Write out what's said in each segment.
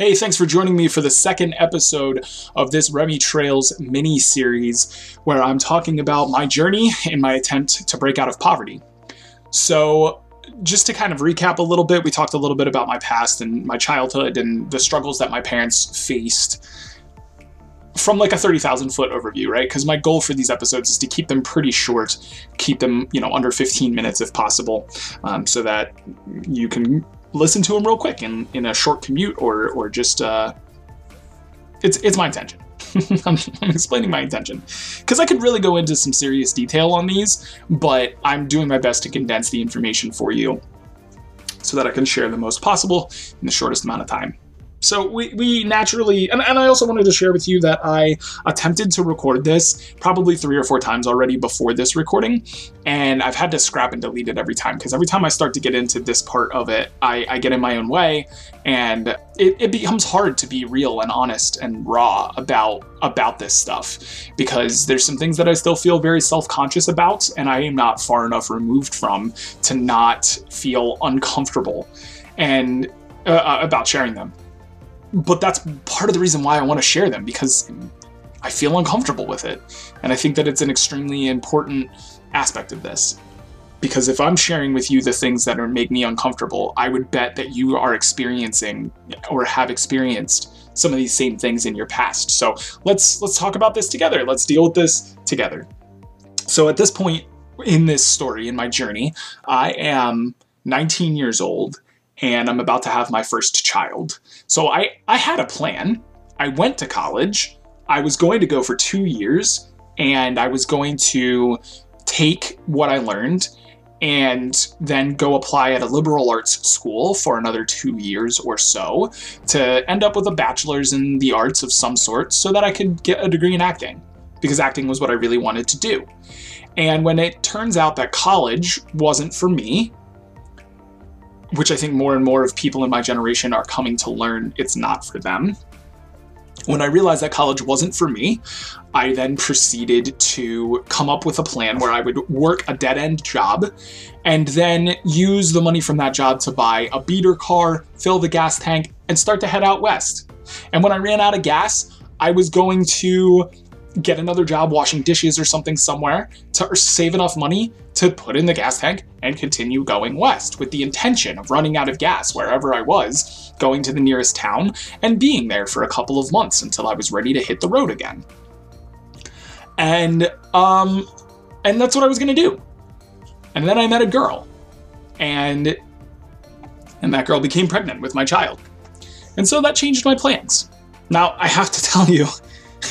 Hey, thanks for joining me for the second episode of this Remy Trails mini series where I'm talking about my journey in my attempt to break out of poverty. So, just to kind of recap a little bit, we talked a little bit about my past and my childhood and the struggles that my parents faced from like a 30,000 foot overview, right? Because my goal for these episodes is to keep them pretty short, keep them, you know, under 15 minutes if possible, um, so that you can listen to them real quick in, in a short commute or or just uh, it's it's my intention. I'm, I'm, explaining my intention because I could really go into some serious detail on these, but I'm doing my best to condense the information for you so that I can share the most possible in the shortest amount of time. So we, we naturally, and, and I also wanted to share with you that I attempted to record this probably three or four times already before this recording, and I've had to scrap and delete it every time because every time I start to get into this part of it, I, I get in my own way, and it, it becomes hard to be real and honest and raw about about this stuff because there's some things that I still feel very self-conscious about, and I am not far enough removed from to not feel uncomfortable and uh, uh about sharing them but that's part of the reason why I want to share them because I feel uncomfortable with it. And I think that it's an extremely important aspect of this. Because if I'm sharing with you the things that are make me uncomfortable, I would bet that you are experiencing or have experienced some of these same things in your past. So let's let's talk about this together. Let's deal with this together. So at this point in this story, in my journey, I am 19 years old and I'm about to have my first child. So I, I had a plan. I went to college. I was going to go for two years and I was going to take what I learned and then go apply at a liberal arts school for another two years or so to end up with a bachelor's in the arts of some sort so that I could get a degree in acting because acting was what I really wanted to do. And when it turns out that college wasn't for me, which I think more and more of people in my generation are coming to learn it's not for them. When I realized that college wasn't for me, I then proceeded to come up with a plan where I would work a dead end job and then use the money from that job to buy a beater car, fill the gas tank, and start to head out west. And when I ran out of gas, I was going to get another job washing dishes or something somewhere to save enough money to put in the gas tank and continue going west with the intention of running out of gas wherever I was, going to the nearest town, and being there for a couple of months until I was ready to hit the road again. And um and that's what I was going to do. And then I met a girl. And and that girl became pregnant with my child. And so that changed my plans. Now, I have to tell you,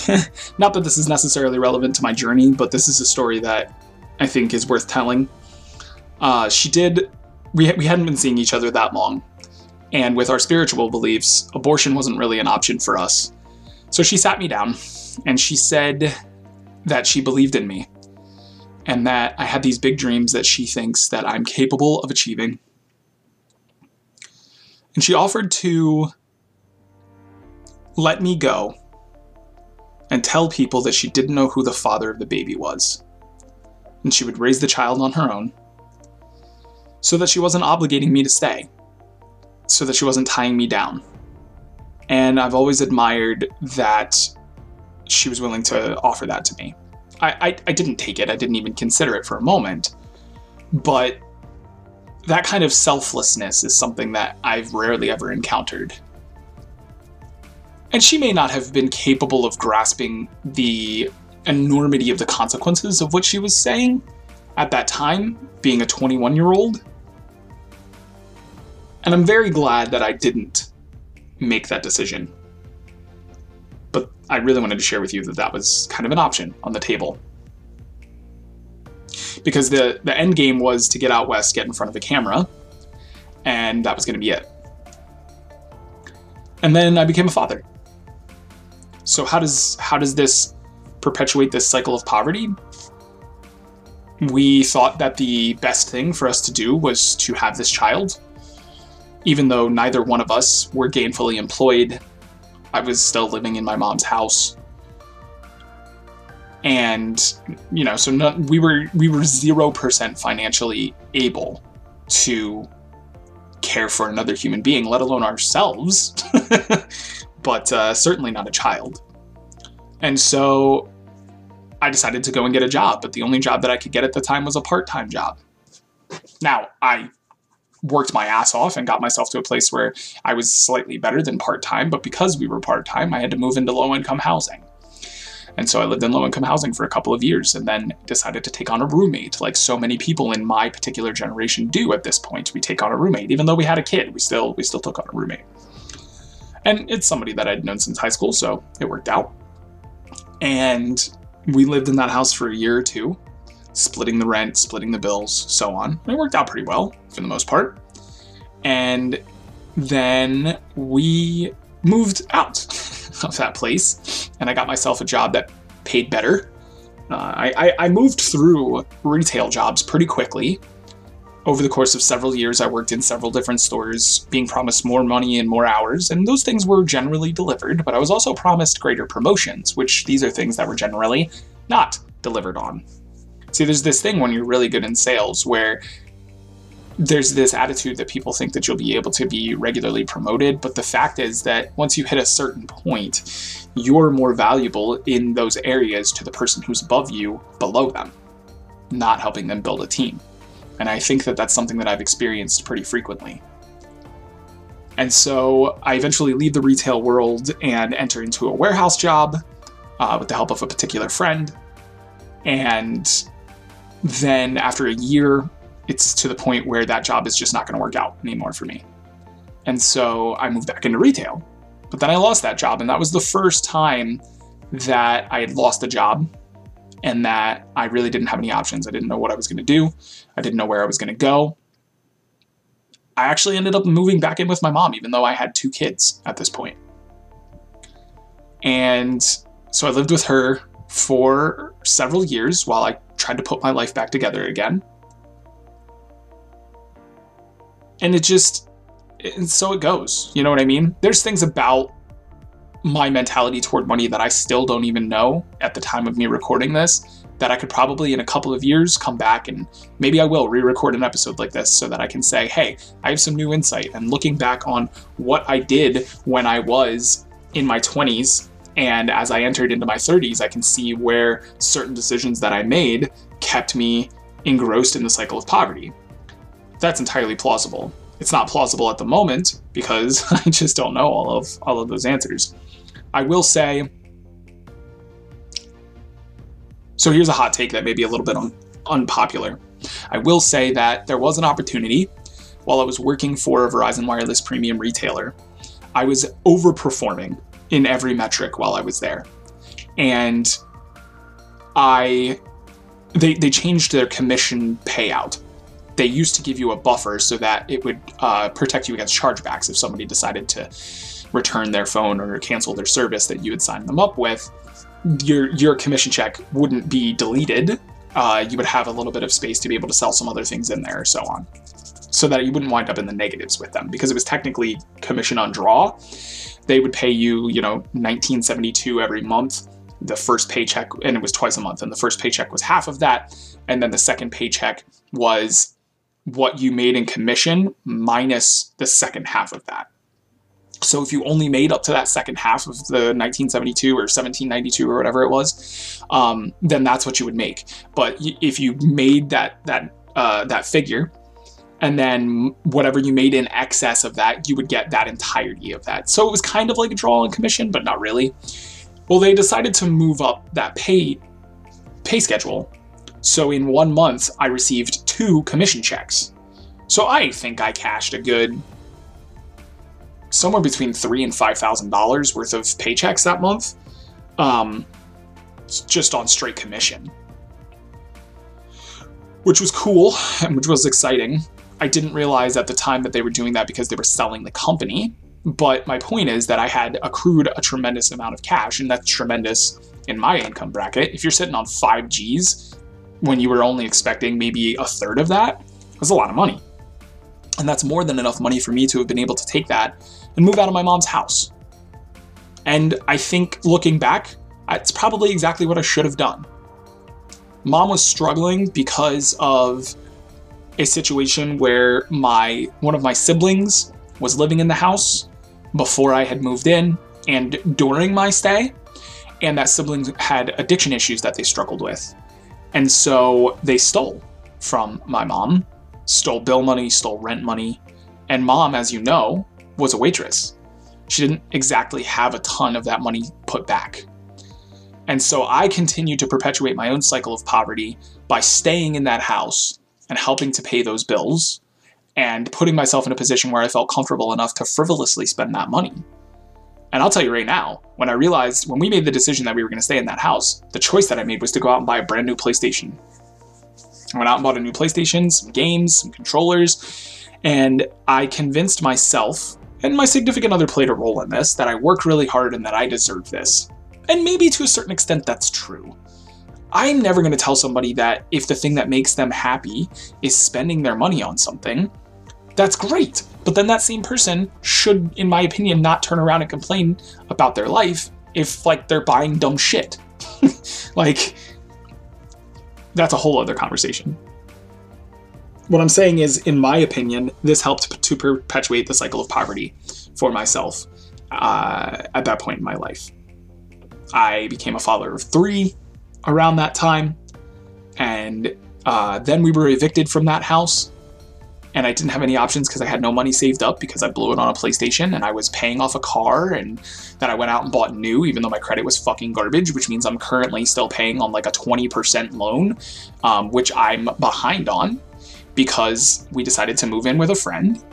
Not that this is necessarily relevant to my journey, but this is a story that I think is worth telling. Uh, she did, we, we hadn't been seeing each other that long. And with our spiritual beliefs, abortion wasn't really an option for us. So she sat me down and she said that she believed in me and that I had these big dreams that she thinks that I'm capable of achieving. And she offered to let me go and tell people that she didn't know who the father of the baby was. And she would raise the child on her own so that she wasn't obligating me to stay, so that she wasn't tying me down. And I've always admired that she was willing to offer that to me. I, I, I didn't take it, I didn't even consider it for a moment, but that kind of selflessness is something that I've rarely ever encountered and she may not have been capable of grasping the enormity of the consequences of what she was saying at that time, being a 21 year old. And I'm very glad that I didn't make that decision. But I really wanted to share with you that that was kind of an option on the table. Because the, the end game was to get out west, get in front of a camera, and that was going to be it. And then I became a father. So how does how does this perpetuate this cycle of poverty? We thought that the best thing for us to do was to have this child. Even though neither one of us were gainfully employed, I was still living in my mom's house. And you know, so we were we were 0% financially able to care for another human being, let alone ourselves, but uh, certainly not a child. And so I decided to go and get a job, but the only job that I could get at the time was a part time job. Now, I worked my ass off and got myself to a place where I was slightly better than part time, but because we were part time, I had to move into low income housing. And so I lived in low income housing for a couple of years and then decided to take on a roommate, like so many people in my particular generation do at this point. We take on a roommate. Even though we had a kid, we still we still took on a roommate. And it's somebody that I'd known since high school, so it worked out. And we lived in that house for a year or two, splitting the rent, splitting the bills, so on. it worked out pretty well for the most part. And then we moved out of that place and I got myself a job that paid better. Uh, I, I moved through retail jobs pretty quickly. Over the course of several years, I worked in several different stores, being promised more money and more hours, and those things were generally delivered, but I was also promised greater promotions, which these are things that were generally not delivered on. See, there's this thing when you're really good in sales where there's this attitude that people think that you'll be able to be regularly promoted, but the fact is that once you hit a certain point, you're more valuable in those areas to the person who's above you below them, not helping them build a team. And I think that that's something that I've experienced pretty frequently. And so I eventually leave the retail world and enter into a warehouse job uh, with the help of a particular friend. And then after a year it's to the point where that job is just not going to work out anymore for me. And so I moved back into retail. But then I lost that job, and that was the first time that I had lost a job and that I really didn't have any options. I didn't know what I was going to do, I didn't know where I was going to go. I actually ended up moving back in with my mom, even though I had two kids at this point. And so I lived with her for several years while I tried to put my life back together again. and it just and so it goes you know what i mean there's things about my mentality toward money that i still don't even know at the time of me recording this that i could probably in a couple of years come back and maybe i will re-record an episode like this so that i can say hey i have some new insight and looking back on what i did when i was in my 20s and as i entered into my 30s i can see where certain decisions that i made kept me engrossed in the cycle of poverty that's entirely plausible. It's not plausible at the moment because I just don't know all of all of those answers. I will say so here's a hot take that may be a little bit un- unpopular. I will say that there was an opportunity while I was working for a Verizon Wireless premium retailer. I was overperforming in every metric while I was there. And I they they changed their commission payout they used to give you a buffer so that it would uh, protect you against chargebacks if somebody decided to return their phone or cancel their service that you had signed them up with. Your your commission check wouldn't be deleted. Uh, you would have a little bit of space to be able to sell some other things in there, or so on, so that you wouldn't wind up in the negatives with them because it was technically commission on draw. They would pay you, you know, 1972 every month the first paycheck and it was twice a month and the first paycheck was half of that and then the second paycheck was what you made in commission minus the second half of that. So if you only made up to that second half of the 1972 or 1792 or whatever it was, um, then that's what you would make. But if you made that that uh, that figure, and then whatever you made in excess of that, you would get that entirety of that. So it was kind of like a draw on commission, but not really. Well, they decided to move up that pay pay schedule so in one month, I received two commission checks. So I think I cashed a good somewhere between three and five thousand dollars worth of paychecks that month, um, just on straight commission, which was cool and which was exciting. I didn't realize at the time that they were doing that because they were selling the company. But my point is that I had accrued a tremendous amount of cash, and that's tremendous in my income bracket. If you're sitting on five G's, when you were only expecting maybe a third of that, that's a lot of money. And that's more than enough money for me to have been able to take that and move out of my mom's house. And I think looking back, it's probably exactly what I should have done. Mom was struggling because of a situation where my one of my siblings was living in the house before I had moved in and during my stay, and that sibling had addiction issues that they struggled with. And so they stole from my mom, stole bill money, stole rent money, and mom, as you know, was a waitress. She didn't exactly have a ton of that money put back. And so I continued to perpetuate my own cycle of poverty by staying in that house and helping to pay those bills and putting myself in a position where I felt comfortable enough to frivolously spend that money. And I'll tell you right now, when I realized, when we made the decision that we were going to stay in that house, the choice that I made was to go out and buy a brand new PlayStation. I went out and bought a new PlayStation, some games, some controllers, and I convinced myself, and my significant other played a role in this, that I worked really hard and that I deserve this. And maybe to a certain extent that's true. I'm never going to tell somebody that if the thing that makes them happy is spending their money on something, that's great. But then that same person should, in my opinion, not turn around and complain about their life if like they're buying dumb shit. like that's a whole other conversation. What I'm saying is, in my opinion, this helped to perpetuate the cycle of poverty for myself uh, at that point in my life. I became a father of three around that time, and uh, then we were evicted from that house and I didn't have any options because I had no money saved up because I blew it on a PlayStation and I was paying off a car and then I went out and bought new even though my credit was fucking garbage, which means I'm currently still paying on like a 20% loan, um, which I'm behind on because we decided to move in with a friend.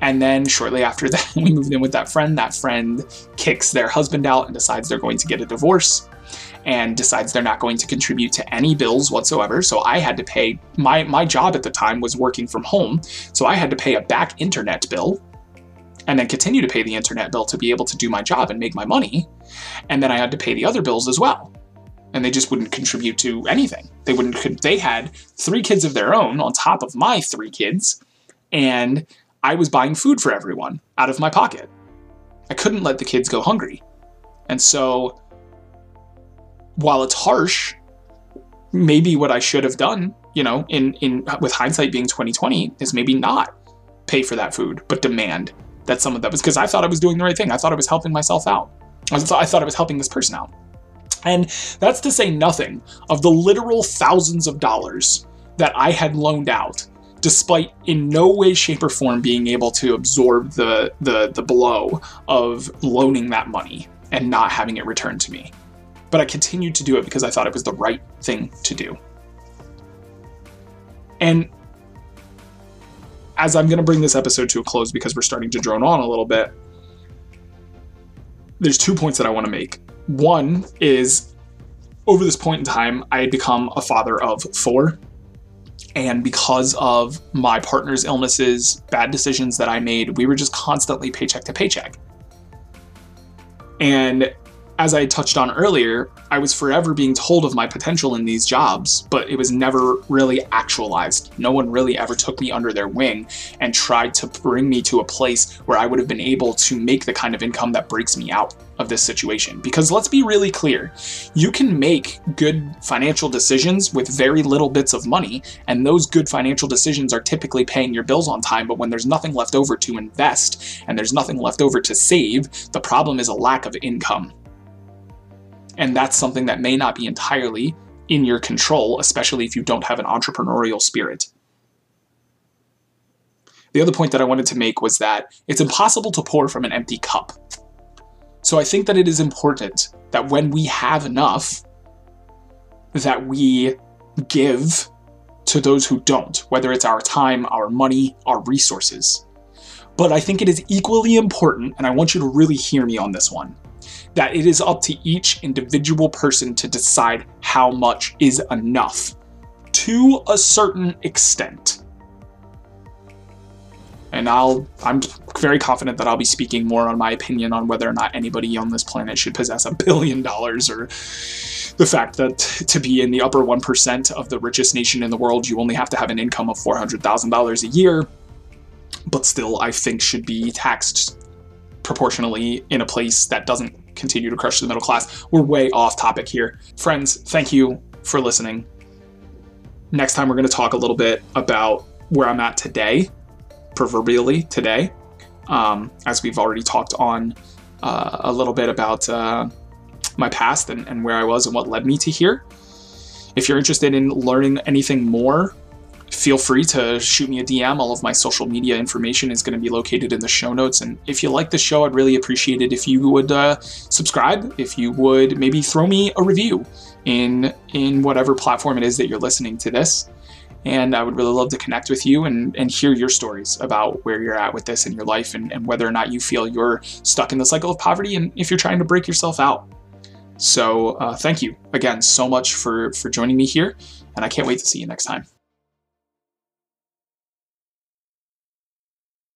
And then shortly after that, we moved in with that friend. That friend kicks their husband out and decides they're going to get a divorce and decides they're not going to contribute to any bills whatsoever. So I had to pay my my job at the time was working from home, so I had to pay a back internet bill and then continue to pay the internet bill to be able to do my job and make my money. And then I had to pay the other bills as well. And they just wouldn't contribute to anything. They wouldn't they had three kids of their own on top of my three kids and I was buying food for everyone out of my pocket. I couldn't let the kids go hungry. And so while it's harsh, maybe what I should have done, you know, in in with hindsight being 2020, is maybe not pay for that food, but demand that some of that was because I thought I was doing the right thing. I thought I was helping myself out. I thought I thought I was helping this person out. And that's to say nothing of the literal thousands of dollars that I had loaned out, despite in no way, shape, or form being able to absorb the the the blow of loaning that money and not having it returned to me but I continued to do it because I thought it was the right thing to do. And as I'm going to bring this episode to a close because we're starting to drone on a little bit, there's two points that I want to make. One is over this point in time, I had become a father of four. And because of my partner's illnesses, bad decisions that I made, we were just constantly paycheck to paycheck. And as I touched on earlier, I was forever being told of my potential in these jobs, but it was never really actualized. No one really ever took me under their wing and tried to bring me to a place where I would have been able to make the kind of income that breaks me out of this situation. Because let's be really clear you can make good financial decisions with very little bits of money, and those good financial decisions are typically paying your bills on time. But when there's nothing left over to invest and there's nothing left over to save, the problem is a lack of income. And that's something that may not be entirely in your control, especially if you don't have an entrepreneurial spirit. The other point that I wanted to make was that it's impossible to pour from an empty cup. So I think that it is important that when we have enough, that we give to those who don't, whether it's our time, our money, our resources. But I think it is equally important, and I want you to really hear me on this one, that it is up to each individual person to decide how much is enough to a certain extent. And I'll I'm very confident that I'll be speaking more on my opinion on whether or not anybody on this planet should possess a billion dollars or the fact that to be in the upper 1% of the richest nation in the world, you only have to have an income of $400,000 a year, but still I think should be taxed proportionally in a place that doesn't continue to crush the middle class. We're way off topic here. Friends, thank you for listening. Next time, we're going to talk a little bit about where I'm at today, proverbially today, um, as we've already talked on uh, a little bit about uh, my past and, and where I was and what led me to here. If you're interested in learning anything more, feel free to shoot me a DM. All of my social media information is going to be located in the show notes. And if you like the show, I'd really appreciate it if you would uh, subscribe. If you would maybe throw me a review in in whatever platform it is that you're listening to this. And I would really love to connect with you and, and hear your stories about where you're at with this in your life and, and whether or not you feel you're stuck in the cycle of poverty and if you're trying to break yourself out. So uh, thank you again so much for, for joining me here, and I can't wait to see you next time.